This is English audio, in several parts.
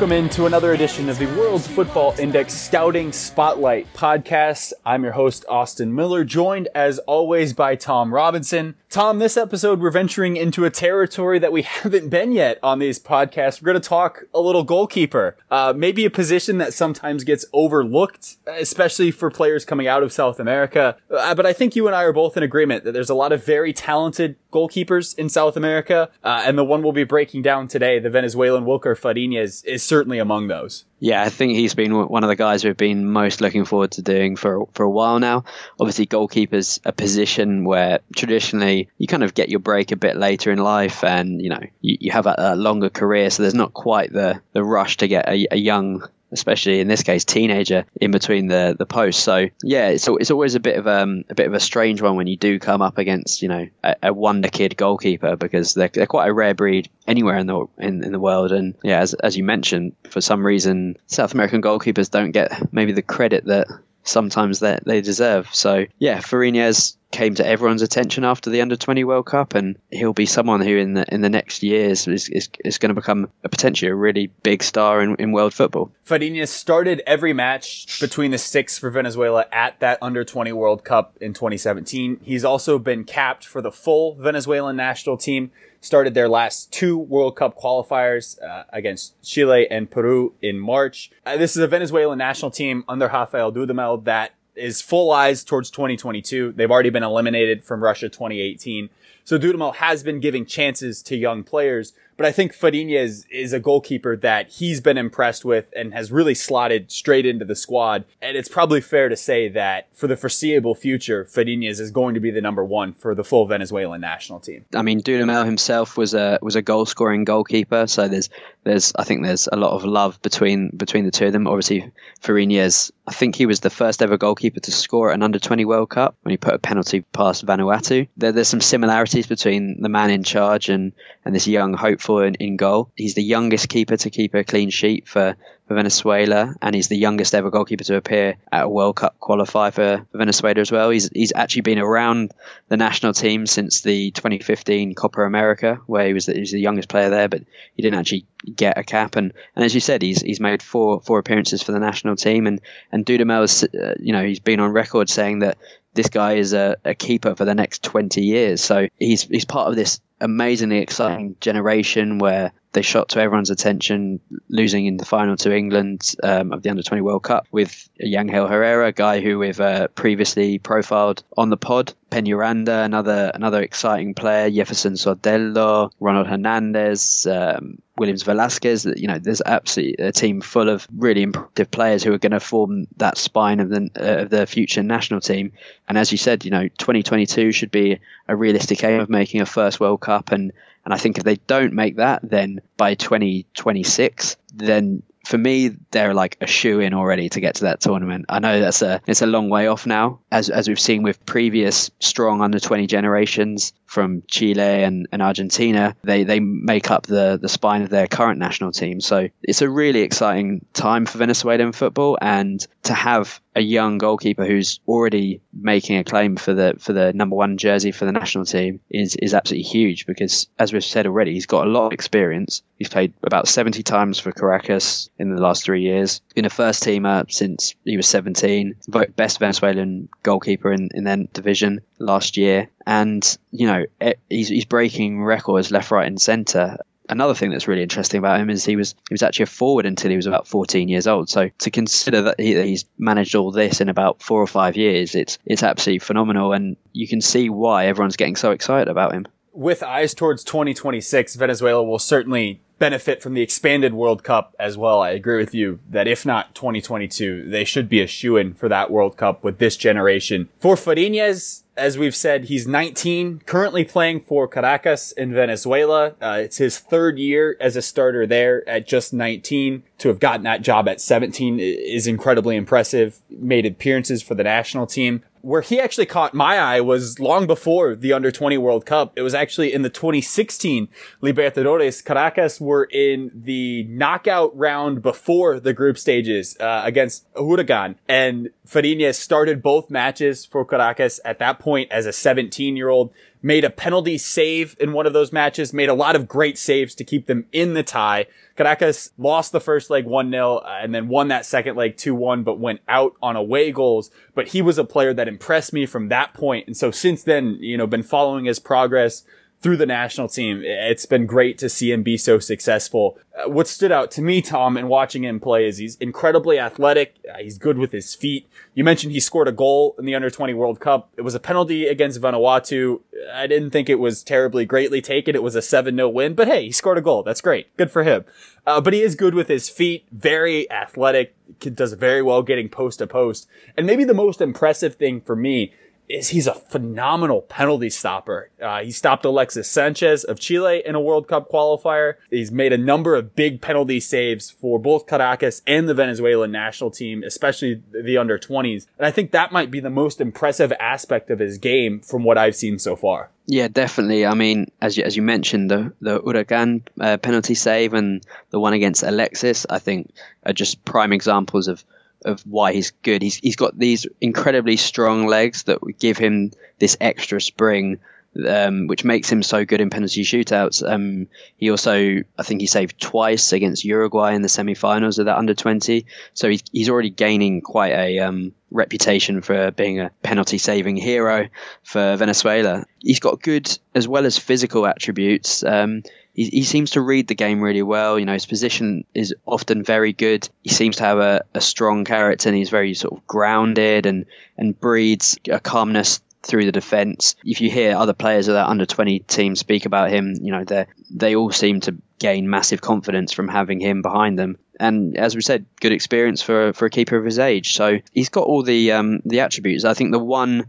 Welcome into another edition of the World Football Index Scouting Spotlight podcast. I'm your host, Austin Miller, joined as always by Tom Robinson. Tom, this episode we're venturing into a territory that we haven't been yet on these podcasts. We're going to talk a little goalkeeper, uh, maybe a position that sometimes gets overlooked, especially for players coming out of South America. Uh, but I think you and I are both in agreement that there's a lot of very talented goalkeepers in South America, uh, and the one we'll be breaking down today, the Venezuelan Wilker Fariñez, is, is certainly among those. Yeah, I think he's been one of the guys we've been most looking forward to doing for for a while now. Obviously, goalkeeper's a position where traditionally you kind of get your break a bit later in life, and you know you, you have a, a longer career, so there's not quite the the rush to get a, a young especially in this case teenager in between the the posts so yeah it's, it's always a bit of um, a bit of a strange one when you do come up against you know a, a wonder kid goalkeeper because they're, they're quite a rare breed anywhere in the in, in the world and yeah as, as you mentioned for some reason South American goalkeepers don't get maybe the credit that sometimes that they deserve. So yeah, Fariñez came to everyone's attention after the under 20 World Cup and he'll be someone who in the in the next years is, is, is going to become a potentially a really big star in, in world football. Fariñez started every match between the six for Venezuela at that under 20 World Cup in 2017. He's also been capped for the full Venezuelan national team started their last two World Cup qualifiers uh, against Chile and Peru in March. Uh, this is a Venezuelan national team under Rafael Dudamel that is full eyes towards 2022. They've already been eliminated from Russia 2018. So Dudamel has been giving chances to young players, but I think Fariñez is a goalkeeper that he's been impressed with and has really slotted straight into the squad. And it's probably fair to say that for the foreseeable future, Fariñez is going to be the number one for the full Venezuelan national team. I mean, Dudamel himself was a was a goal scoring goalkeeper, so there's there's I think there's a lot of love between between the two of them. Obviously, Fariñez, I think he was the first ever goalkeeper to score at an under 20 World Cup when he put a penalty past Vanuatu. There, there's some similarities between the man in charge and and this young hopeful in, in goal. He's the youngest keeper to keep a clean sheet for, for Venezuela, and he's the youngest ever goalkeeper to appear at a World Cup qualifier for, for Venezuela as well. He's he's actually been around the national team since the 2015 Copa America, where he was the, he was the youngest player there, but he didn't actually get a cap. And, and as you said, he's he's made four four appearances for the national team, and and Dudamel, uh, you know, he's been on record saying that this guy is a, a keeper for the next 20 years. So he's he's part of this amazingly exciting generation where they shot to everyone's attention, losing in the final to England um, of the Under 20 World Cup with Yangel Herrera, a guy who we've uh, previously profiled on the pod. Peñaranda, another another exciting player. Jefferson Soteldo, Ronald Hernandez, um, Williams Velasquez. You know, there's absolutely a team full of really impressive players who are going to form that spine of the uh, of the future national team. And as you said, you know, 2022 should be a realistic aim of making a first World Cup and and I think if they don't make that, then by 2026, then for me, they're like a shoe in already to get to that tournament. I know that's a it's a long way off now, as as we've seen with previous strong under twenty generations from Chile and, and Argentina. They they make up the the spine of their current national team. So it's a really exciting time for Venezuelan football, and to have a young goalkeeper who's already making a claim for the for the number one jersey for the national team is is absolutely huge because as we've said already, he's got a lot of experience. He's played about seventy times for Caracas in the last three years. Been a first teamer since he was 17. Best Venezuelan goalkeeper in, in their division last year. And, you know, eh, he's, he's breaking records left, right, and centre another thing that's really interesting about him is he was he was actually a forward until he was about 14 years old. So to consider that, he, that he's managed all this in about four or five years, it's it's absolutely phenomenal, and you can see why everyone's getting so excited about him. With eyes towards 2026, Venezuela will certainly benefit from the expanded World Cup as well. I agree with you that if not 2022, they should be a shoe in for that World Cup with this generation. For Fariñez, as we've said, he's 19, currently playing for Caracas in Venezuela. Uh, it's his third year as a starter there at just 19. To have gotten that job at 17 is incredibly impressive. Made appearances for the national team where he actually caught my eye was long before the under 20 World Cup. It was actually in the 2016 Libertadores. Caracas were in the knockout round before the group stages uh, against Huracan, and Fariñez started both matches for Caracas at that point as a 17 year old made a penalty save in one of those matches, made a lot of great saves to keep them in the tie. Caracas lost the first leg 1-0 uh, and then won that second leg 2-1, but went out on away goals. But he was a player that impressed me from that point. And so since then, you know, been following his progress, through the national team. It's been great to see him be so successful. Uh, what stood out to me, Tom, in watching him play is he's incredibly athletic. Uh, he's good with his feet. You mentioned he scored a goal in the under 20 World Cup. It was a penalty against Vanuatu. I didn't think it was terribly greatly taken. It was a 7-0 win, but hey, he scored a goal. That's great. Good for him. Uh, but he is good with his feet, very athletic, does very well getting post to post. And maybe the most impressive thing for me is he's a phenomenal penalty stopper. Uh, he stopped Alexis Sanchez of Chile in a World Cup qualifier. He's made a number of big penalty saves for both Caracas and the Venezuelan national team, especially the under 20s. And I think that might be the most impressive aspect of his game from what I've seen so far. Yeah, definitely. I mean, as you, as you mentioned, the the Huracan uh, penalty save and the one against Alexis, I think, are just prime examples of of why he's good. He's he's got these incredibly strong legs that give him this extra spring, um, which makes him so good in penalty shootouts. Um, he also, I think, he saved twice against Uruguay in the semi-finals of that under twenty. So he's he's already gaining quite a um, reputation for being a penalty saving hero for Venezuela. He's got good as well as physical attributes. Um, he, he seems to read the game really well. You know, his position is often very good. He seems to have a, a strong character and he's very sort of grounded and, and breeds a calmness through the defence. If you hear other players of that under 20 team speak about him, you know, they they all seem to gain massive confidence from having him behind them. And as we said, good experience for for a keeper of his age. So he's got all the um, the attributes. I think the one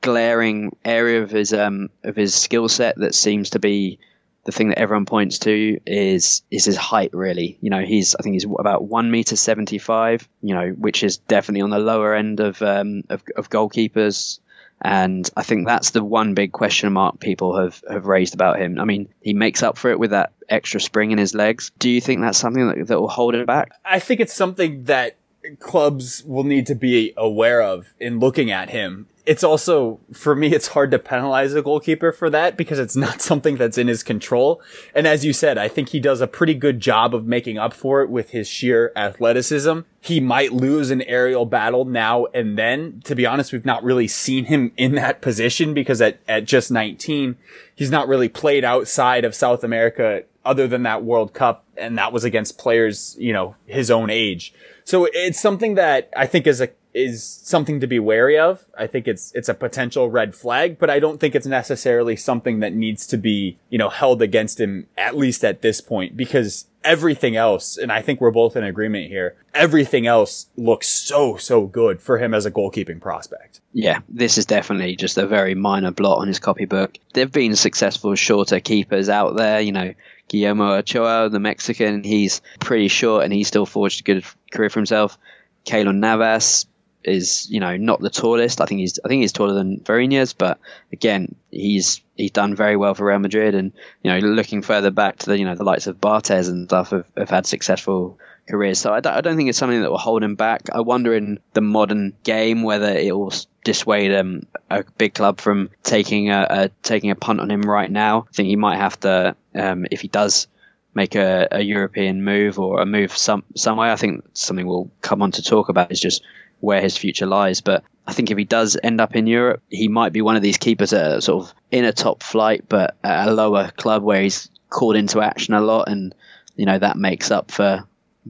glaring area of his um, of his skill set that seems to be the thing that everyone points to is is his height. Really, you know, he's I think he's about one meter seventy five. You know, which is definitely on the lower end of um, of, of goalkeepers. And I think that's the one big question mark people have, have raised about him. I mean, he makes up for it with that extra spring in his legs. Do you think that's something that, that will hold him back? I think it's something that clubs will need to be aware of in looking at him. It's also for me it's hard to penalize a goalkeeper for that because it's not something that's in his control. And as you said i think he does a pretty good job of making up for it with his sheer athleticism. He might lose an aerial battle now and then. To be honest we've not really seen him in that position because at, at just 19 he's not really played outside of south america other than that world cup. And that was against players you know his own age so it's something that i think is a is something to be wary of. I think it's it's a potential red flag, but I don't think it's necessarily something that needs to be, you know, held against him at least at this point because everything else, and I think we're both in agreement here, everything else looks so so good for him as a goalkeeping prospect. Yeah, this is definitely just a very minor blot on his copybook. There've been successful shorter keepers out there, you know, Guillermo Ochoa, the Mexican, he's pretty short and he still forged a good career for himself. Keylor Navas, is you know not the tallest. I think he's I think he's taller than Fariñez, but again he's he's done very well for Real Madrid. And you know looking further back to the you know the likes of Barthez and stuff have, have had successful careers. So I don't, don't think it's something that will hold him back. I wonder in the modern game whether it will dissuade um, a big club from taking a, a, taking a punt on him right now. I think he might have to um, if he does make a, a European move or a move some somewhere. I think something we'll come on to talk about is just where his future lies. But I think if he does end up in Europe, he might be one of these keepers that are sort of in a top flight, but at a lower club where he's called into action a lot, and you know that makes up for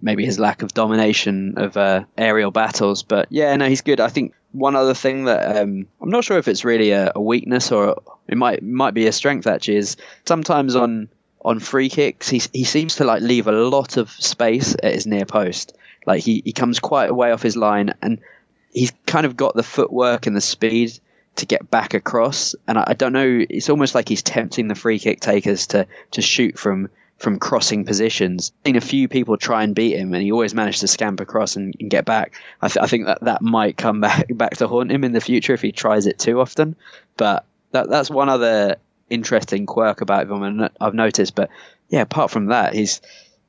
maybe his lack of domination of uh, aerial battles. But yeah, no, he's good. I think one other thing that um, I'm not sure if it's really a, a, weakness or it might might be a strength actually is sometimes on on free kicks he he seems to like leave a lot of space at his near post. Like he, he comes quite a way off his line and he's kind of got the footwork and the speed to get back across. And I, I don't know, it's almost like he's tempting the free kick takers to, to shoot from from crossing positions. I've seen a few people try and beat him, and he always managed to scamper across and, and get back. I, th- I, think that that might come back back to haunt him in the future if he tries it too often. But that that's one other interesting quirk about him and I've noticed. But yeah, apart from that, he's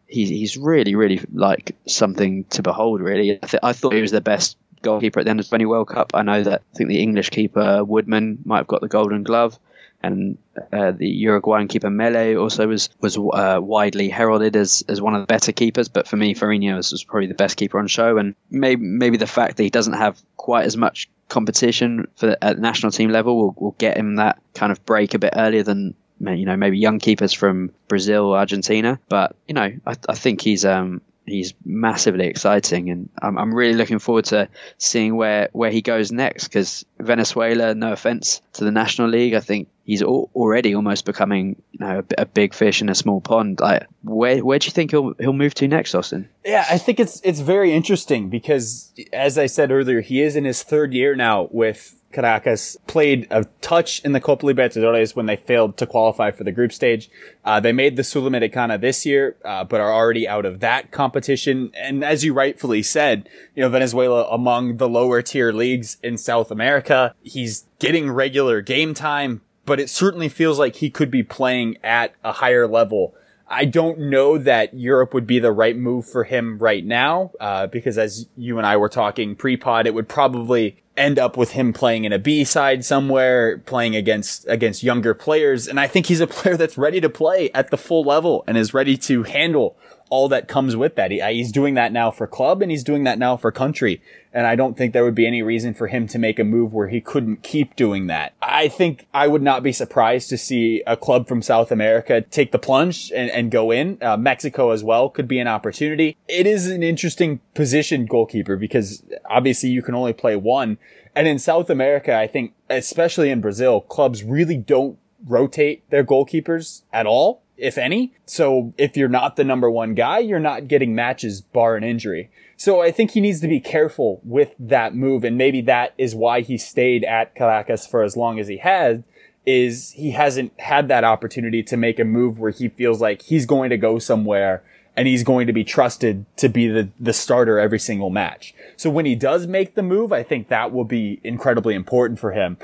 he's he's really really like something to behold. Really, I, th- I thought he was the best goalkeeper at the end of the 20 World Cup. I know that I think the English keeper Woodman might have got the Golden Glove, and uh, the Uruguayan keeper Mele also was was uh, widely heralded as, as one of the better keepers. But for me, Fariñez was, probably the best keeper on show, and maybe maybe the fact that he doesn't have quite as much competition for at the national team level will, will get him that kind of break a bit earlier than you know maybe young keepers from Brazil Argentina. But you know, I, I think he's um, he's massively exciting, and I'm, I'm really looking forward to seeing where, where he goes next. Because Venezuela, no offense to the National League, I think he's al- already almost becoming you know a, a, big fish in a small pond. Like, where where do you think he'll he'll move to next, Austin? Yeah, I think it's it's very interesting because, as I said earlier, he is in his third year now with Caracas played a touch in the Copa Libertadores when they failed to qualify for the group stage. Uh, they made the Sudamericana this year, uh, but are already out of that competition. And as you rightfully said, you know, Venezuela among the lower tier leagues in South America. He's getting regular game time, but it certainly feels like he could be playing at a higher level. I don't know that Europe would be the right move for him right now, uh, because as you and I were talking pre-pod, it would probably end up with him playing in a B side somewhere, playing against against younger players. And I think he's a player that's ready to play at the full level and is ready to handle all that comes with that. He, uh, he's doing that now for club and he's doing that now for country. And I don't think there would be any reason for him to make a move where he couldn't keep doing that. I think I would not be surprised to see a club from South America take the plunge and, and go in. Uh, Mexico as well could be an opportunity. It is an interesting position goalkeeper because obviously you can only play one. And in South America, I think, especially in Brazil, clubs really don't rotate their goalkeepers at all if any. So if you're not the number one guy, you're not getting matches bar an injury. So I think he needs to be careful with that move. And maybe that is why he stayed at Caracas for as long as he has is he hasn't had that opportunity to make a move where he feels like he's going to go somewhere and he's going to be trusted to be the, the starter every single match. So when he does make the move, I think that will be incredibly important for him.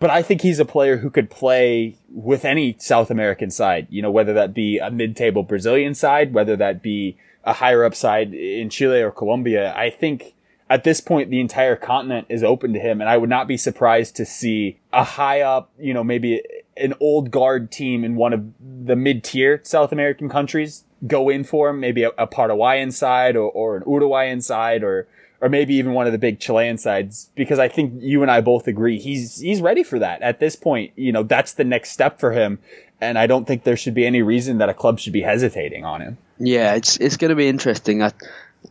But I think he's a player who could play with any South American side, you know, whether that be a mid-table Brazilian side, whether that be a higher up side in Chile or Colombia. I think at this point, the entire continent is open to him. And I would not be surprised to see a high up, you know, maybe an old guard team in one of the mid tier South American countries go in for him, maybe a, a Paraguayan side or, or an Uruguayan side or, or maybe even one of the big Chilean sides, because I think you and I both agree he's he's ready for that at this point. You know, that's the next step for him, and I don't think there should be any reason that a club should be hesitating on him. Yeah, it's it's going to be interesting. I,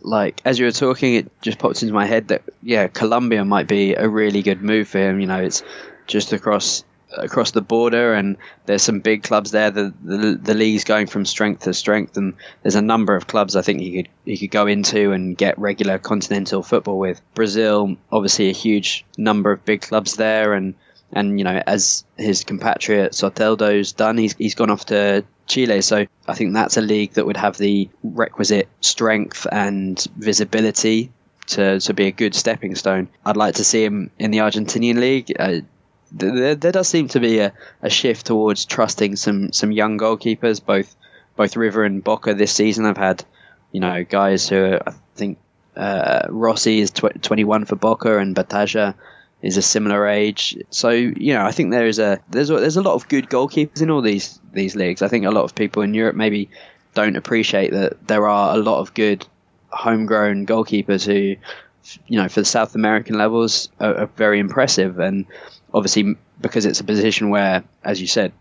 like as you were talking, it just popped into my head that yeah, Colombia might be a really good move for him. You know, it's just across across the border, and there's some big clubs there. The, the the league's going from strength to strength, and there's a number of clubs I think he could he could go into and get regular continental football with. Brazil, obviously, a huge number of big clubs there, and and you know as his compatriot Soteldo's done, he's he's gone off to Chile. So I think that's a league that would have the requisite strength and visibility to, to be a good stepping stone. I'd like to see him in the Argentinian league. Uh, there, there does seem to be a, a shift towards trusting some, some young goalkeepers. Both both River and Boca this season have had, you know, guys who are, I think uh, Rossi is tw- 21 for Boca and Batalla is a similar age. So you know, I think there is a there's a, there's a lot of good goalkeepers in all these these leagues. I think a lot of people in Europe maybe don't appreciate that there are a lot of good homegrown goalkeepers who, you know, for the South American levels are, are very impressive. And obviously, because it's a position where, as you said,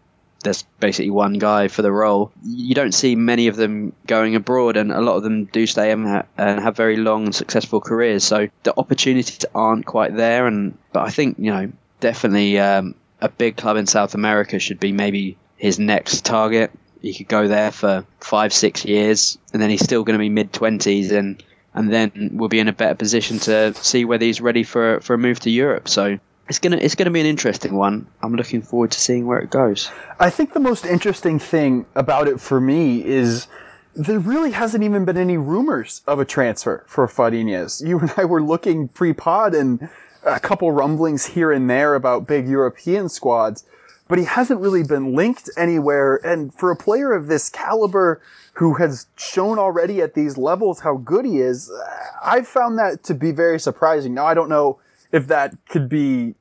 there's basically one guy for the role. You don't see many of them going abroad, and a lot of them do stay and, ha- and have very long and successful careers. So the opportunities aren't quite there. And but I think you know definitely um, a big club in South America should be maybe his next target. He could go there for five, six years, and then he's still going to be mid twenties, and and then we'll be in a better position to see whether he's ready for for a move to Europe. So it's gonna it's gonna be an interesting one. I'm looking forward to seeing where it goes. I think the most interesting thing about it for me is there really hasn't even been any rumors of a transfer for Fariñez. You and I were looking pre-pod and a couple rumblings here and there about big European squads, but he hasn't really been linked anywhere. And for a player of this caliber who has shown already at these levels how good he is, I've found that to be very surprising. Now, I don't know if that could be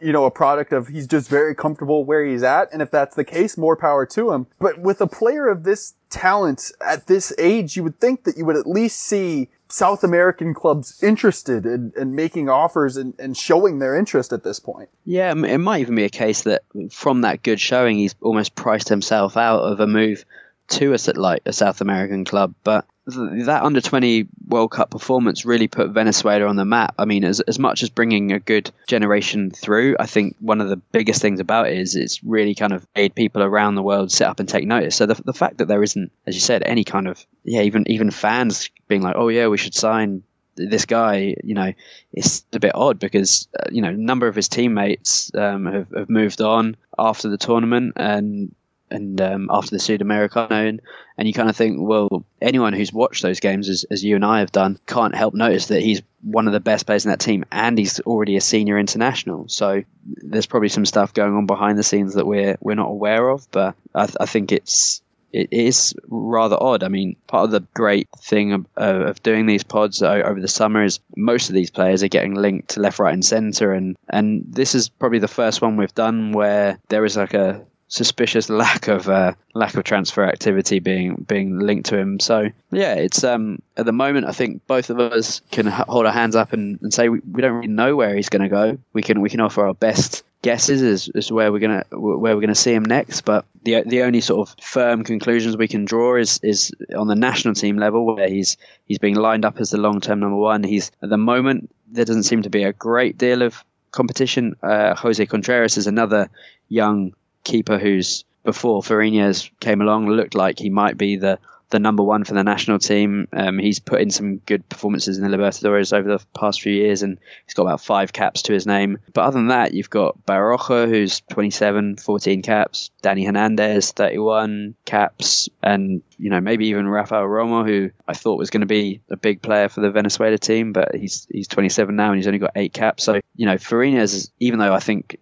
you know, a product of he's just very comfortable where he's at. And if that's the case, more power to him. But with a player of this talent at this age, you would think that you would at least see South American clubs interested in, in making offers and, and, showing their interest at this point. Yeah, it might even be a case that from that good showing, he's almost priced himself out of a move to us at like a South American club. But that under 20 World Cup performance really put Venezuela on the map. I mean, as, as much as bringing a good generation through, I think one of the biggest things about it is it's really kind of made people around the world sit up and take notice. So the, the fact that there isn't, as you said, any kind of, yeah, even, even fans being like, oh, yeah, we should sign this guy, you know, it's a bit odd because uh, you know, a number of his teammates um, have, have moved on after the tournament, and and um, after the Sudamericano, and, and you kind of think, well, anyone who's watched those games, as, as you and I have done, can't help notice that he's one of the best players in that team, and he's already a senior international. So there's probably some stuff going on behind the scenes that we're we're not aware of, but I, th- I think it's it is rather odd. I mean, part of the great thing of, of, doing these pods over the summer is most of these players are getting linked to left, right, and centre, and and this is probably the first one we've done where there is like a suspicious lack of uh, lack of transfer activity being being linked to him. So yeah, it's um at the moment I think both of us can hold our hands up and, and say we, we don't really know where he's going to go. We can we can offer our best guesses as, as where we're gonna where we're gonna see him next. But the the only sort of firm conclusions we can draw is is on the national team level where he's he's being lined up as the long term number one. He's at the moment there doesn't seem to be a great deal of competition. Uh, Jose Contreras is another young keeper who's before Fariñez came along looked like he might be the the number one for the national team. Um, he's put in some good performances in the Libertadores over the past few years, and he's got about five caps to his name. But other than that, you've got Baroja, who's 27, 14 caps, Danny Hernandez, 31 caps, and you know maybe even Rafael Romo, who I thought was going to be a big player for the Venezuela team, but he's he's 27 now and he's only got eight caps. So you know Fariñez, even though I think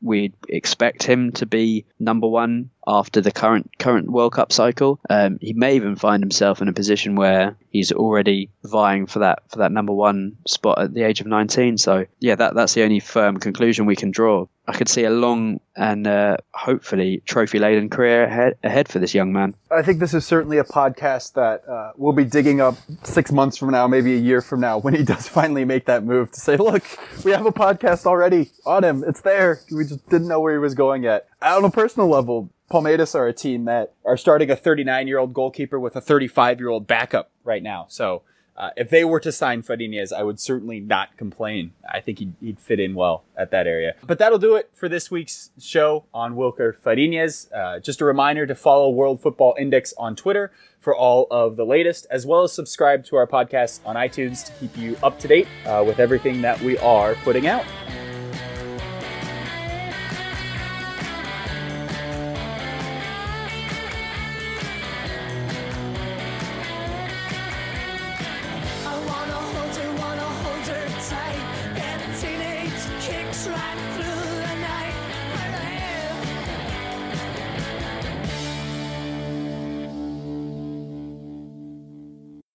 we'd expect him to be number one after the current current World Cup cycle. Um, he may even find himself in a position where he's already vying for that for that number one spot at the age of 19. So yeah, that that's the only firm conclusion we can draw. I could see a long and uh, hopefully trophy laden career ahead, ahead for this young man. I think this is certainly a podcast that uh, we'll be digging up six months from now, maybe a year from now, when he does finally make that move to say, look, we have a podcast already on him. It's there. We just didn't know where he was going yet. On a personal level, Palmeiras are a team that are starting a 39 year old goalkeeper with a 35 year old backup right now. So uh, if they were to sign Fariñez, I would certainly not complain. I think he'd, he'd, fit in well at that area. But that'll do it for this week's show on Wilker Fariñez. Uh, just a reminder to follow World Football Index on Twitter for all of the latest, as well as subscribe to our podcast on iTunes to keep you up to date uh, with everything that we are putting out.